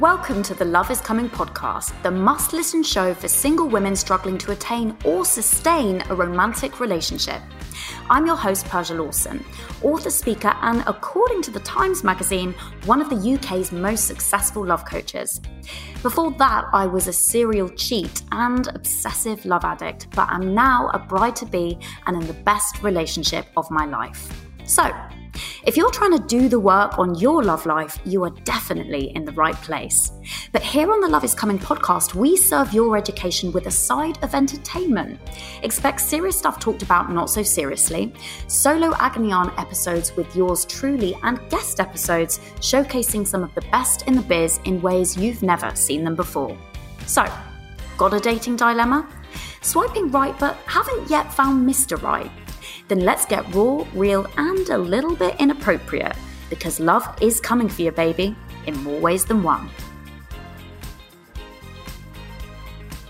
Welcome to the Love is Coming podcast, the must listen show for single women struggling to attain or sustain a romantic relationship. I'm your host, Persia Lawson, author, speaker, and according to the Times magazine, one of the UK's most successful love coaches. Before that, I was a serial cheat and obsessive love addict, but I'm now a bride to be and in the best relationship of my life. So, if you're trying to do the work on your love life, you are definitely in the right place. But here on the Love is Coming podcast, we serve your education with a side of entertainment. Expect serious stuff talked about not so seriously, solo agony aunt episodes with yours truly, and guest episodes showcasing some of the best in the biz in ways you've never seen them before. So, got a dating dilemma? Swiping right but haven't yet found Mr. Right? Then let's get raw, real, and a little bit inappropriate because love is coming for you, baby, in more ways than one.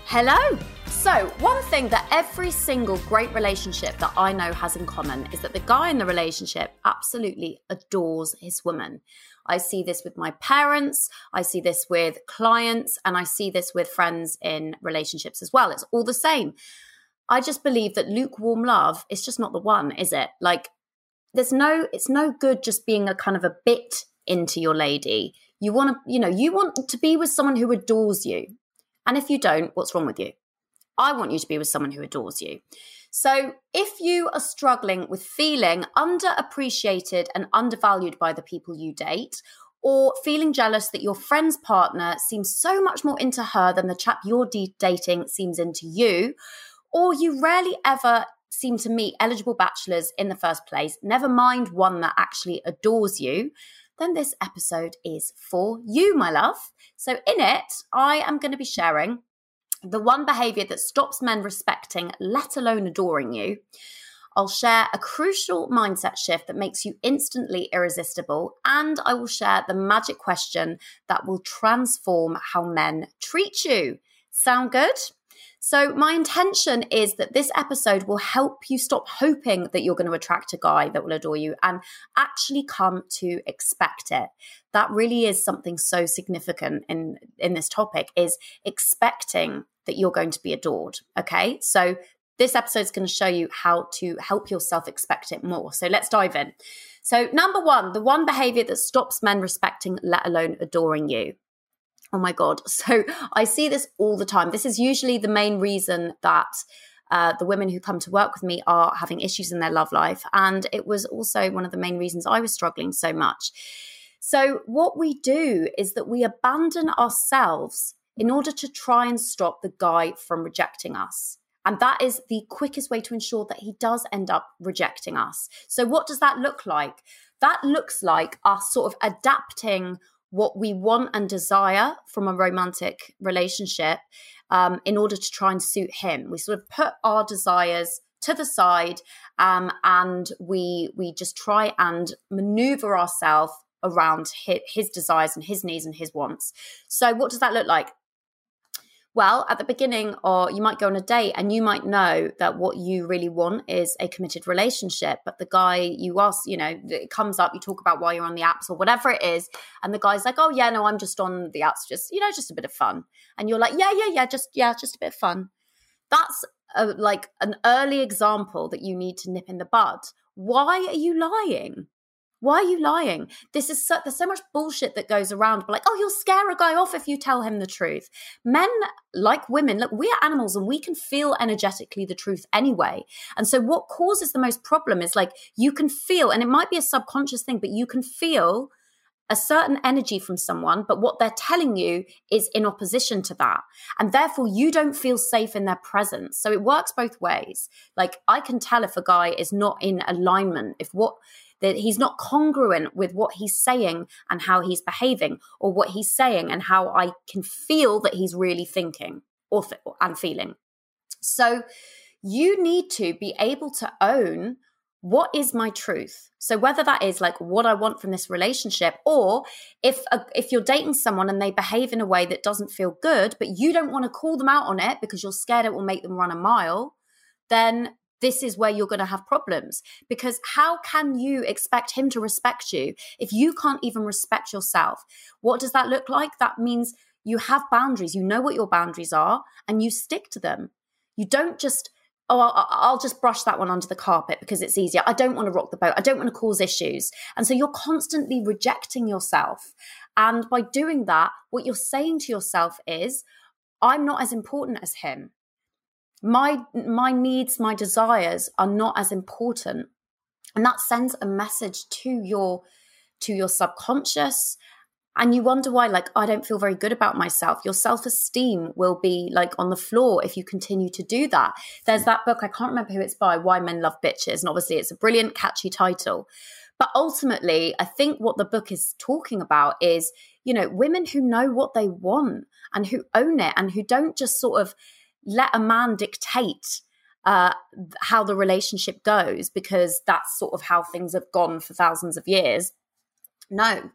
Hello! So, one thing that every single great relationship that I know has in common is that the guy in the relationship absolutely adores his woman. I see this with my parents, I see this with clients, and I see this with friends in relationships as well. It's all the same. I just believe that lukewarm love is just not the one, is it? Like, there's no, it's no good just being a kind of a bit into your lady. You want to, you know, you want to be with someone who adores you. And if you don't, what's wrong with you? I want you to be with someone who adores you. So if you are struggling with feeling underappreciated and undervalued by the people you date, or feeling jealous that your friend's partner seems so much more into her than the chap you're dating seems into you, or you rarely ever seem to meet eligible bachelors in the first place, never mind one that actually adores you, then this episode is for you, my love. So, in it, I am going to be sharing the one behavior that stops men respecting, let alone adoring you. I'll share a crucial mindset shift that makes you instantly irresistible, and I will share the magic question that will transform how men treat you. Sound good? So, my intention is that this episode will help you stop hoping that you're going to attract a guy that will adore you and actually come to expect it. That really is something so significant in in this topic is expecting that you're going to be adored, okay? So, this episode is going to show you how to help yourself expect it more. So, let's dive in. So, number 1, the one behavior that stops men respecting let alone adoring you Oh my God. So I see this all the time. This is usually the main reason that uh, the women who come to work with me are having issues in their love life. And it was also one of the main reasons I was struggling so much. So, what we do is that we abandon ourselves in order to try and stop the guy from rejecting us. And that is the quickest way to ensure that he does end up rejecting us. So, what does that look like? That looks like us sort of adapting what we want and desire from a romantic relationship um, in order to try and suit him. We sort of put our desires to the side um, and we we just try and maneuver ourselves around his, his desires and his needs and his wants. So what does that look like? Well, at the beginning, or you might go on a date and you might know that what you really want is a committed relationship. But the guy you ask, you know, it comes up, you talk about why you're on the apps or whatever it is. And the guy's like, oh, yeah, no, I'm just on the apps, just, you know, just a bit of fun. And you're like, yeah, yeah, yeah, just, yeah, just a bit of fun. That's a, like an early example that you need to nip in the bud. Why are you lying? Why are you lying? This is so, there's so much bullshit that goes around. Like, oh, you'll scare a guy off if you tell him the truth. Men, like women, look, we are animals and we can feel energetically the truth anyway. And so, what causes the most problem is like you can feel, and it might be a subconscious thing, but you can feel a certain energy from someone, but what they're telling you is in opposition to that. And therefore, you don't feel safe in their presence. So it works both ways. Like, I can tell if a guy is not in alignment, if what that he's not congruent with what he's saying and how he's behaving, or what he's saying and how I can feel that he's really thinking or th- and feeling. So you need to be able to own what is my truth so whether that is like what i want from this relationship or if a, if you're dating someone and they behave in a way that doesn't feel good but you don't want to call them out on it because you're scared it will make them run a mile then this is where you're going to have problems. Because how can you expect him to respect you if you can't even respect yourself? What does that look like? That means you have boundaries, you know what your boundaries are, and you stick to them. You don't just, oh, I'll, just brush that one under the carpet because it's easier. I don't want to rock the boat. I don't want to cause issues. And so you're constantly rejecting yourself. And by doing that, what you're saying to yourself is, I'm not as important as him. My my needs, my desires are not as important. And that sends a message to your to your subconscious. And you wonder why like i don't feel very good about myself. Your self-esteem will be like on the floor if you continue to do that. There's that book i can't remember who it's by why men love bitches. And obviously it's a brilliant catchy title. But ultimately i think what the book is talking about is you know women who know what they want and who own it and who don't just sort of let a man dictate uh, how the relationship goes because that's sort of how things have gone for thousands of years no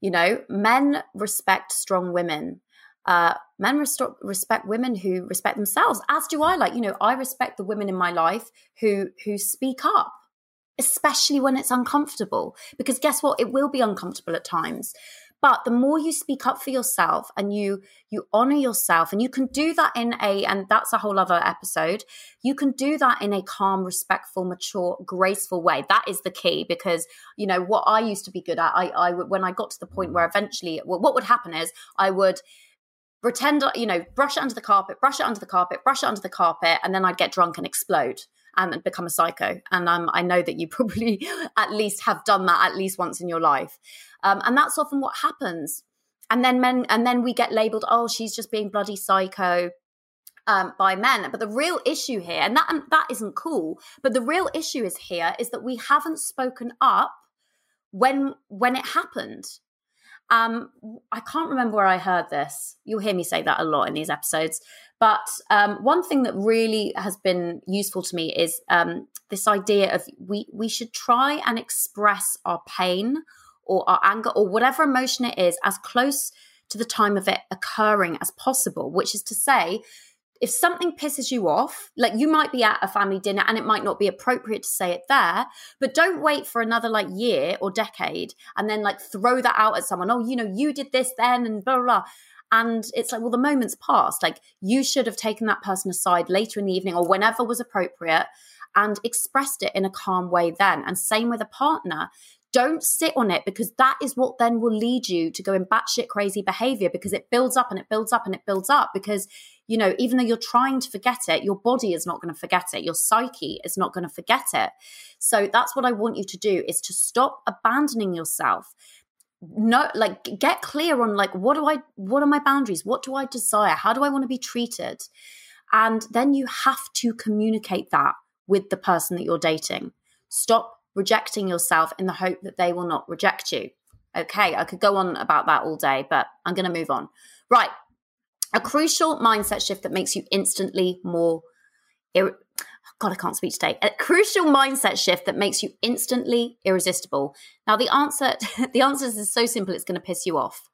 you know, men respect strong women. Uh, men rest- respect women who respect themselves, as do I. Like, you know, I respect the women in my life who who speak up, especially when it's uncomfortable. Because guess what? It will be uncomfortable at times. But the more you speak up for yourself and you you honor yourself, and you can do that in a and that's a whole other episode. You can do that in a calm, respectful, mature, graceful way. That is the key because you know what I used to be good at. I I when I got to the point where eventually, what would happen is I would pretend you know brush it under the carpet brush it under the carpet brush it under the carpet and then i'd get drunk and explode and become a psycho. And um, I know that you probably at least have done that at least once in your life. Um, and that's often what happens. And then men, and then we get labeled, oh, she's just being bloody psycho. Um, by men. But the real issue here, and that that isn't cool. But the real issue is here is that we haven't spoken up when when it happened. Um, I can't remember where I heard this. You'll hear me say that a lot in these episodes. But um, one thing that really has been useful to me is um, this idea of we we should try and express our pain or our anger or whatever emotion it is as close to the time of it occurring as possible. Which is to say, if something pisses you off, like you might be at a family dinner and it might not be appropriate to say it there, but don't wait for another like year or decade and then like throw that out at someone. Oh, you know, you did this then and blah, blah, blah. And it's like, well, the moment's passed. Like you should have taken that person aside later in the evening or whenever was appropriate and expressed it in a calm way then. And same with a partner. Don't sit on it because that is what then will lead you to go in batshit crazy behavior because it builds up and it builds up and it builds up because you know, even though you're trying to forget it, your body is not going to forget it. Your psyche is not going to forget it. So that's what I want you to do is to stop abandoning yourself. No like get clear on like what do i what are my boundaries? What do i desire? How do i want to be treated? And then you have to communicate that with the person that you're dating. Stop rejecting yourself in the hope that they will not reject you. Okay i could go on about that all day but i'm going to move on. Right a crucial mindset shift that makes you instantly more ir- oh God, I can't speak today. A crucial mindset shift that makes you instantly irresistible. Now, the answer, the answer is so simple, it's going to piss you off.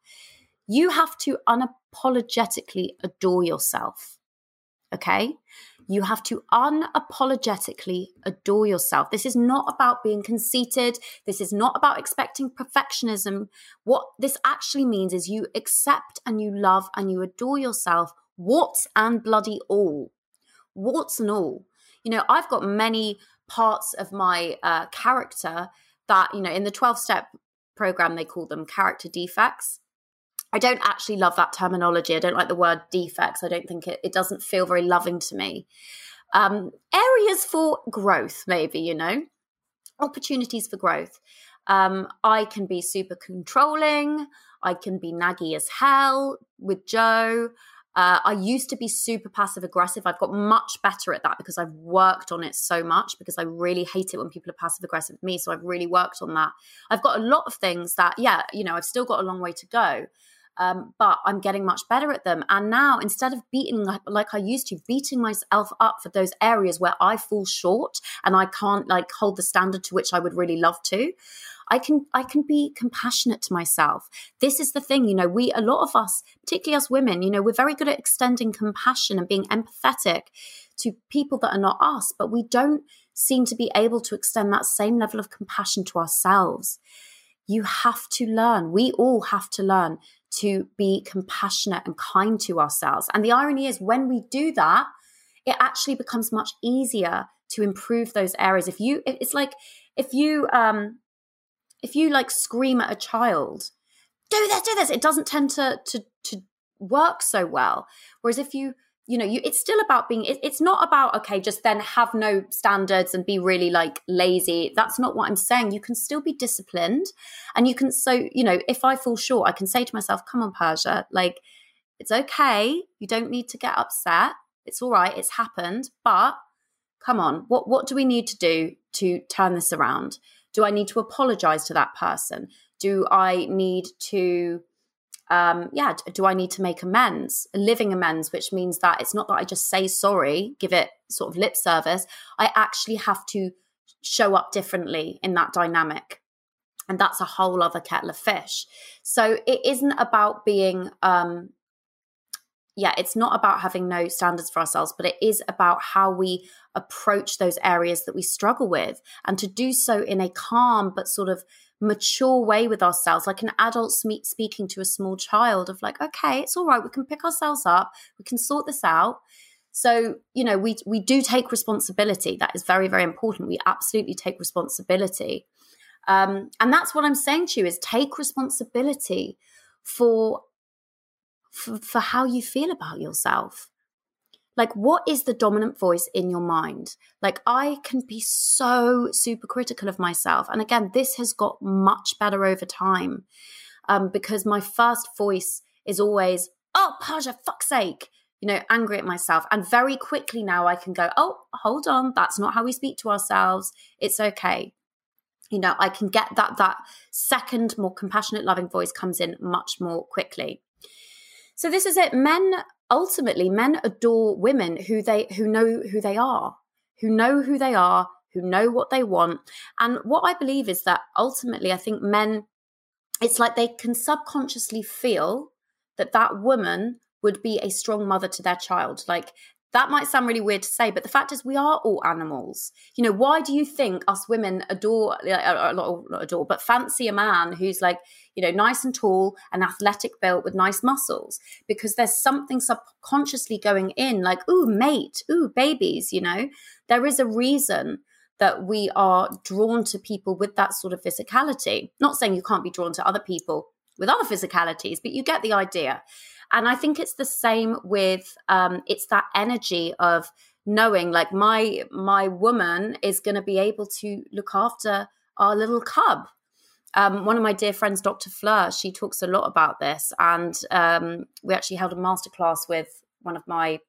You have to unapologetically adore yourself. Okay? You have to unapologetically adore yourself. This is not about being conceited. This is not about expecting perfectionism. What this actually means is you accept and you love and you adore yourself, warts and bloody all. Warts and all you know, I've got many parts of my uh, character that, you know, in the 12 step program, they call them character defects. I don't actually love that terminology. I don't like the word defects. I don't think it, it doesn't feel very loving to me. Um, areas for growth, maybe, you know, opportunities for growth. Um, I can be super controlling. I can be naggy as hell with Joe. Uh, I used to be super passive aggressive. I've got much better at that because I've worked on it so much because I really hate it when people are passive aggressive with me. So I've really worked on that. I've got a lot of things that, yeah, you know, I've still got a long way to go. Um, but I'm getting much better at them. And now, instead of beating like, like I used to, beating myself up for those areas where I fall short and I can't like hold the standard to which I would really love to, I can I can be compassionate to myself. This is the thing, you know, we a lot of us, particularly us women, you know, we're very good at extending compassion and being empathetic to people that are not us, but we don't seem to be able to extend that same level of compassion to ourselves. You have to learn. We all have to learn to be compassionate and kind to ourselves. And the irony is when we do that, it actually becomes much easier to improve those areas. If you it's like if you um if you like scream at a child, do this, do this, it doesn't tend to to to work so well. Whereas if you you know you it's still about being it, it's not about okay just then have no standards and be really like lazy. That's not what i'm saying. You can still be disciplined and you can so you know if i fall short i can say to myself come on persia like it's okay. You don't need to get upset. It's all right. It's happened. But come on what what do we need to do to turn this around? Do I need to apologize to that person? Do I need to, um, yeah, do I need to make amends, living amends, which means that it's not that I just say sorry, give it sort of lip service. I actually have to show up differently in that dynamic. And that's a whole other kettle of fish. So it isn't about being um, yeah, it's not about having no standards for ourselves, but it is about how we approach those areas that we struggle with and to do so in a calm but sort of mature way with ourselves, like an adult speaking to a small child of like, okay, it's all right, we can pick ourselves up, we can sort this out. So, you know, we we do take responsibility. That is very, very important. We absolutely take responsibility. Um, and that's what I'm saying to you is take responsibility for for, for how you feel about yourself. Like, what is the dominant voice in your mind? Like, I can be so super critical of myself. And again, this has got much better over time um, because my first voice is always, oh, Persia, fuck's sake, you know, angry at myself. And very quickly now I can go, oh, hold on, that's not how we speak to ourselves. It's okay. You know, I can get that, that second, more compassionate, loving voice comes in much more quickly. So this is it. Men ultimately men adore women who they who know who they are, who know who they are, who know what they want. And what I believe is that ultimately I think men it's like they can subconsciously feel that that woman would be a strong mother to their child. Like that might sound really weird to say, but the fact is, we are all animals. You know, why do you think us women adore, a lot, uh, uh, not adore, but fancy a man who's like, you know, nice and tall and athletic built with nice muscles? Because there's something subconsciously going in, like, ooh, mate, ooh, babies, you know? There is a reason that we are drawn to people with that sort of physicality. Not saying you can't be drawn to other people with other physicalities, but you get the idea. And I think it's the same with um, it's that energy of knowing like my my woman is going to be able to look after our little cub. Um, one of my dear friends, Dr. Fleur, she talks a lot about this, and um, we actually held a masterclass with one of my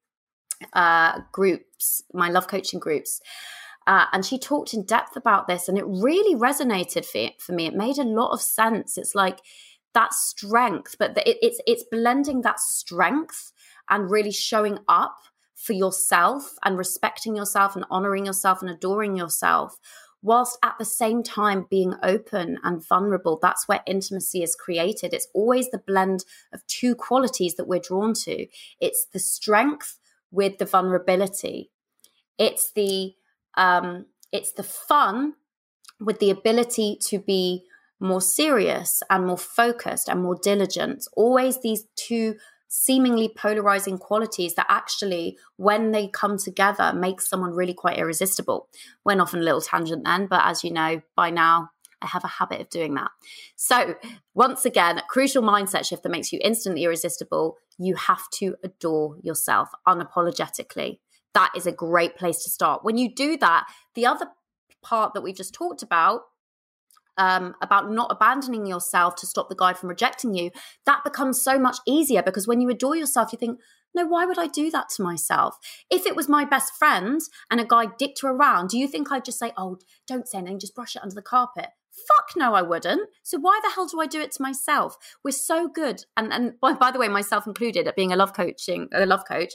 uh, groups, my love coaching groups. Uh, and she talked in depth about this, and it really resonated for, for me. It made a lot of sense. It's like that strength, but the, it, it's it's blending that strength and really showing up for yourself and respecting yourself and honoring yourself and adoring yourself whilst at the same time being open and vulnerable. That's where intimacy is created. It's always the blend of two qualities that we're drawn to. It's the strength with the vulnerability. It's the um, it's the fun with the ability to be more serious and more focused and more diligent. Always these two seemingly polarizing qualities that actually, when they come together, make someone really quite irresistible. Went off on a little tangent then, but as you know by now, I have a habit of doing that. So, once again, crucial mindset shift that makes you instantly irresistible. You have to adore yourself unapologetically. That is a great place to start. When you do that, the other part that we just talked about um, about not abandoning yourself to stop the guy from rejecting you, that becomes so much easier because when you adore yourself, you think, no, why would I do that to myself? If it was my best friend and a guy dicked her around, do you think I'd just say, oh, don't say anything, just brush it under the carpet? Fuck no, I wouldn't. So why the hell do I do it to myself? We're so good, and and by, by the way, myself included, at being a love coaching a love coach.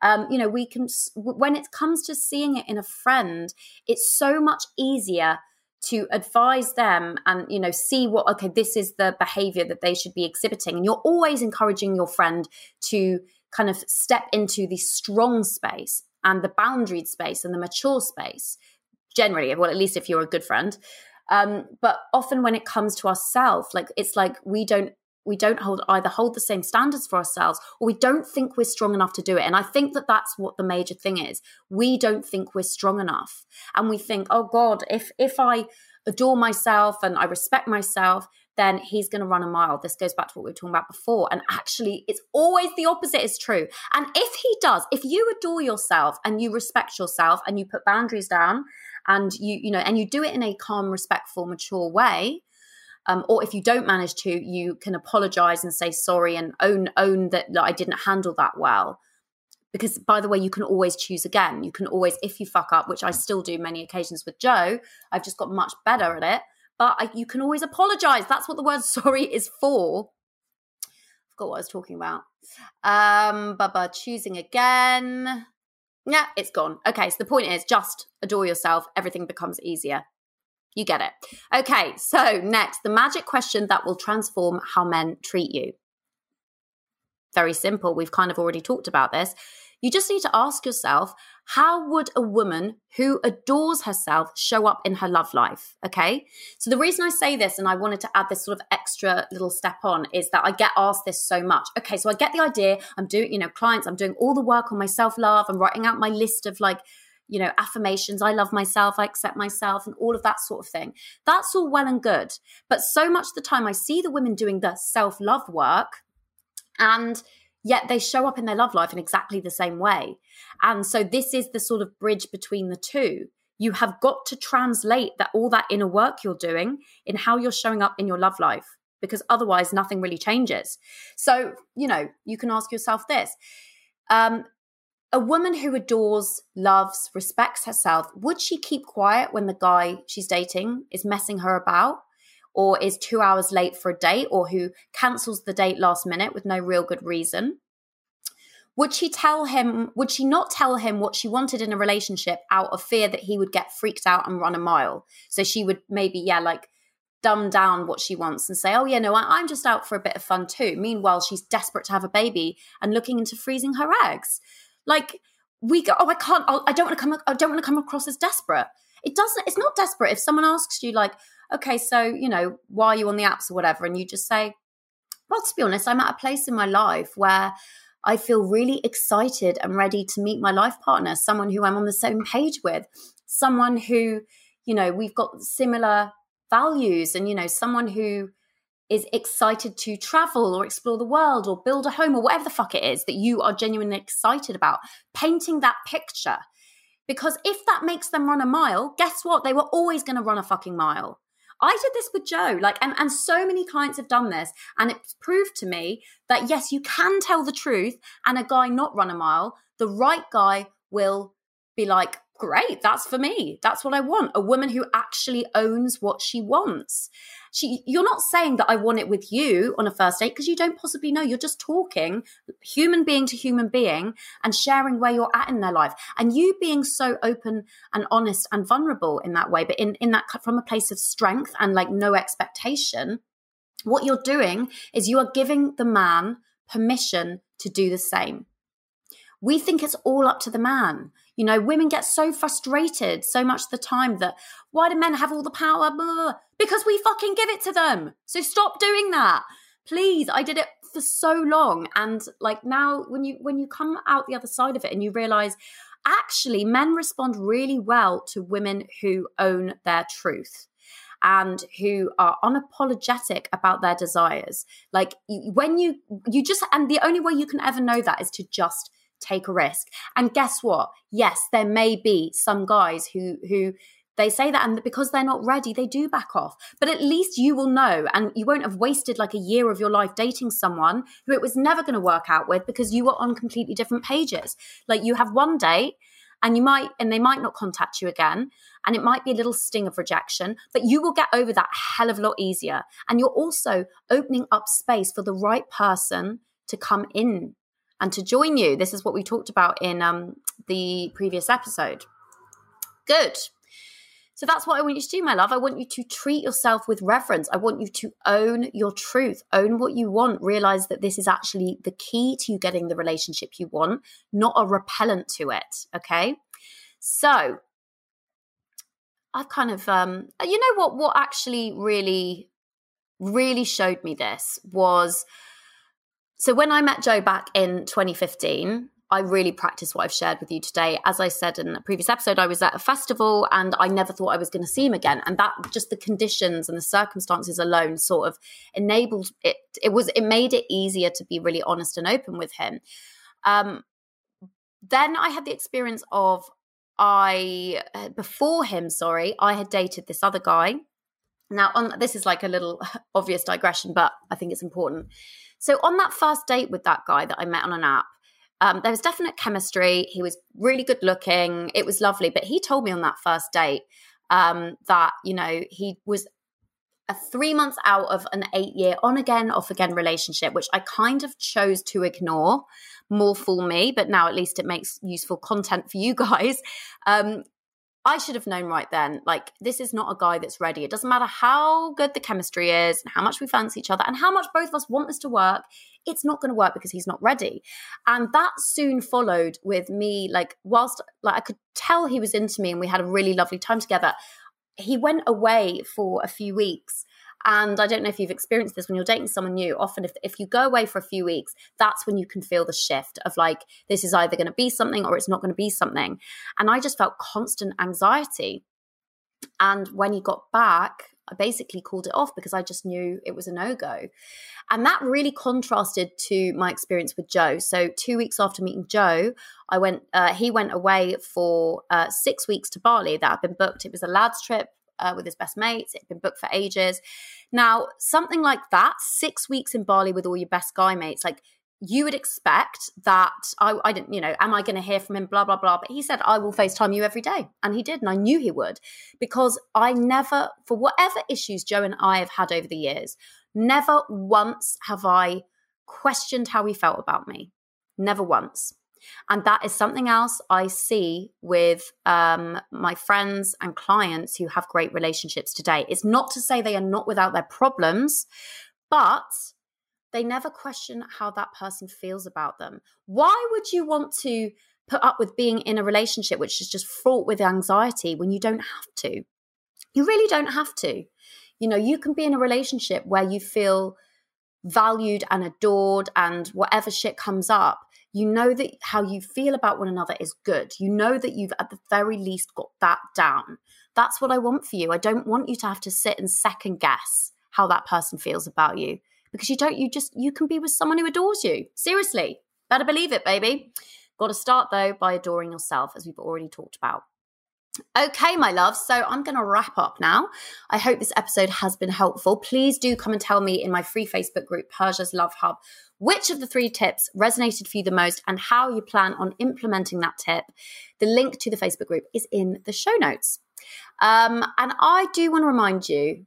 Um, you know, we can when it comes to seeing it in a friend, it's so much easier to advise them and you know see what okay this is the behavior that they should be exhibiting. And you're always encouraging your friend to kind of step into the strong space and the boundaried space and the mature space generally well at least if you're a good friend. Um, but often when it comes to ourselves like it's like we don't we don't hold either hold the same standards for ourselves or we don't think we're strong enough to do it. And i think that that's what the major thing is. We don't think we're strong enough. And we think oh god if if i adore myself and i respect myself then he's going to run a mile. This goes back to what we were talking about before. And actually it's always the opposite is true. And if he does if you adore yourself and you respect yourself and you put boundaries down and you you know and you do it in a calm respectful mature way um, or if you don't manage to, you can apologize and say sorry and own own that, I didn't handle that well. Because by the way, you can always choose again. You can always, if you fuck up, which I still do many occasions with Joe, I've just got much better at it. But I, you can always apologize. That's what the word sorry is for. I forgot what I was talking about. Um, Baba choosing again. Yeah, it's gone. Okay, so the point is just adore yourself. Everything becomes easier. You get it. Okay, so next, the magic question that will transform how men treat you. Very simple. We've kind of already talked about this. You just need to ask yourself how would a woman who adores herself show up in her love life? Okay. So, the reason I say this, and I wanted to add this sort of extra little step on, is that I get asked this so much. Okay. So, I get the idea. I'm doing, you know, clients, I'm doing all the work on my self love. I'm writing out my list of like you know, affirmations, I love myself, I accept myself, and all of that sort of thing. That's all well and good. But so much of the time, I see the women doing the self love work, and yet they show up in their love life in exactly the same way. And so, this is the sort of bridge between the two. You have got to translate that all that inner work you're doing in how you're showing up in your love life because otherwise nothing really changes. So, you know, you can ask yourself this um, a woman who adores, loves, respects herself, would she keep quiet when the guy she's dating is messing her about? Or is two hours late for a date, or who cancels the date last minute with no real good reason? Would she tell him, would she not tell him what she wanted in a relationship out of fear that he would get freaked out and run a mile? So she would maybe, yeah, like dumb down what she wants and say, oh, yeah, no, I'm just out for a bit of fun too. Meanwhile, she's desperate to have a baby and looking into freezing her eggs. Like we go, oh, I can't, I do not want to come, I don't want to come across as desperate. It doesn't, it's not desperate. If someone asks you, like, okay, so, you know, why are you on the apps or whatever? And you just say, well, to be honest, I'm at a place in my life where I feel really excited and ready to meet my life partner, someone who I'm on the same page with, someone who, you know, we've got similar values and, you know, someone who, is excited to travel or explore the world or build a home or whatever the fuck it is that you are genuinely excited about, painting that picture. Because if that makes them run a mile, guess what? They were always going to run a fucking mile. I did this with Joe, like, and, and so many clients have done this. And it's proved to me that yes, you can tell the truth and a guy not run a mile. The right guy will be like, great, that's for me. That's what I want. A woman who actually owns what she wants she you're not saying that I want it with you on a first date because you don't possibly know. You're just talking human being to human being and sharing where you're at in their life. And you being so open and honest and vulnerable in that way, but in, in that from a place of strength and like no expectation, what you're doing is you are giving the man permission to do the same. We think it's all up to the man. You know, women get so frustrated so much of the time that why do men have all the power? Because we fucking give it to them. So stop doing that. Please. I did it for so long. And like now when you when you come out the other side of it and you realize actually men respond really well to women who own their truth and who are unapologetic about their desires like when you you just and the only way you can ever know that is to just take a risk. And guess what? Yes, there may be some guys who who they say that and because they're not ready they do back off but at least you will know and you won't have wasted like a year of your life dating someone who it was never going to work out with because you were on completely different pages like you have one date and you might and they might not contact you again and it might be a little sting of rejection but you will get over that hell of a lot easier and you're also opening up space for the right person to come in and to join you this is what we talked about in um, the previous episode good so that's what I want you to do, my love. I want you to treat yourself with reverence. I want you to own your truth, own what you want, realize that this is actually the key to you getting the relationship you want, not a repellent to it. Okay. So I've kind of, um, you know what, what actually really, really showed me this was so when I met Joe back in 2015, I really practiced what I've shared with you today. As I said in a previous episode, I was at a festival and I never thought I was going to see him again. And that just the conditions and the circumstances alone sort of enabled it. It was, it made it easier to be really honest and open with him. Um, then I had the experience of I, uh, before him, sorry, I had dated this other guy. Now, on this is like a little obvious digression, but I think it's important. So, on that first date with that guy that I met on an app, um, there was definite chemistry. He was really good looking. It was lovely. But he told me on that first date um, that, you know, he was a three months out of an eight year on again, off again relationship, which I kind of chose to ignore more for me. But now at least it makes useful content for you guys. Um, I should have known right then, like, this is not a guy that's ready. It doesn't matter how good the chemistry is and how much we fancy each other and how much both of us want this to work it's not going to work because he's not ready. And that soon followed with me, like, whilst like I could tell he was into me and we had a really lovely time together, he went away for a few weeks. And I don't know if you've experienced this when you're dating someone new. Often, if, if you go away for a few weeks, that's when you can feel the shift of like, this is either going to be something or it's not going to be something. And I just felt constant anxiety. And when he got back, I basically called it off because I just knew it was a no go. And that really contrasted to my experience with Joe. So, two weeks after meeting Joe, I went, uh, he went away for uh, six weeks to Bali that had been booked. It was a lads trip. Uh, with his best mates, it had been booked for ages. Now, something like that, six weeks in Bali with all your best guy mates, like you would expect that I, I didn't, you know, am I going to hear from him? Blah, blah, blah. But he said, I will FaceTime you every day. And he did. And I knew he would because I never, for whatever issues Joe and I have had over the years, never once have I questioned how he felt about me. Never once. And that is something else I see with um, my friends and clients who have great relationships today. It's not to say they are not without their problems, but they never question how that person feels about them. Why would you want to put up with being in a relationship which is just fraught with anxiety when you don't have to? You really don't have to. You know, you can be in a relationship where you feel valued and adored, and whatever shit comes up, you know that how you feel about one another is good. You know that you've at the very least got that down. That's what I want for you. I don't want you to have to sit and second guess how that person feels about you because you don't, you just, you can be with someone who adores you. Seriously. Better believe it, baby. Got to start though by adoring yourself, as we've already talked about. Okay, my love. So I'm going to wrap up now. I hope this episode has been helpful. Please do come and tell me in my free Facebook group, Persia's Love Hub, which of the three tips resonated for you the most and how you plan on implementing that tip. The link to the Facebook group is in the show notes. Um, and I do want to remind you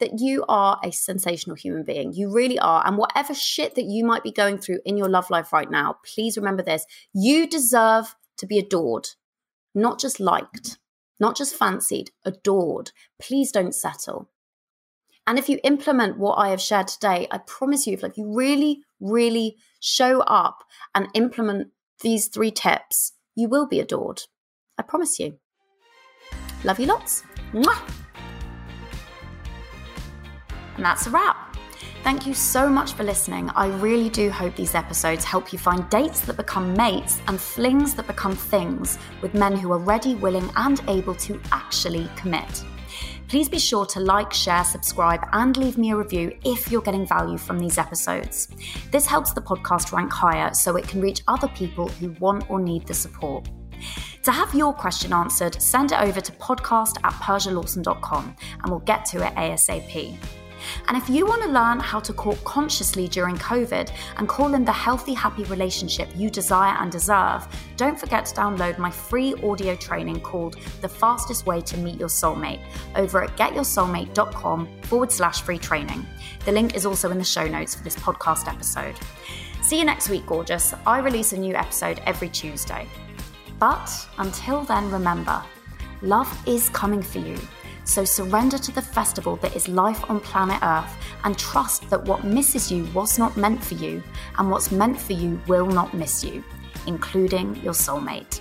that you are a sensational human being. You really are. And whatever shit that you might be going through in your love life right now, please remember this you deserve to be adored, not just liked, not just fancied, adored. Please don't settle. And if you implement what I have shared today, I promise you, if like you really, really show up and implement these three tips, you will be adored. I promise you. Love you lots. Mwah! And that's a wrap. Thank you so much for listening. I really do hope these episodes help you find dates that become mates and flings that become things with men who are ready, willing, and able to actually commit. Please be sure to like, share, subscribe, and leave me a review if you're getting value from these episodes. This helps the podcast rank higher so it can reach other people who want or need the support. To have your question answered, send it over to podcast at persialawson.com and we'll get to it ASAP. And if you want to learn how to court consciously during COVID and call in the healthy, happy relationship you desire and deserve, don't forget to download my free audio training called The Fastest Way to Meet Your Soulmate over at getyoursoulmate.com forward slash free training. The link is also in the show notes for this podcast episode. See you next week, gorgeous. I release a new episode every Tuesday. But until then, remember love is coming for you. So surrender to the festival that is life on planet Earth and trust that what misses you was not meant for you, and what's meant for you will not miss you, including your soulmate.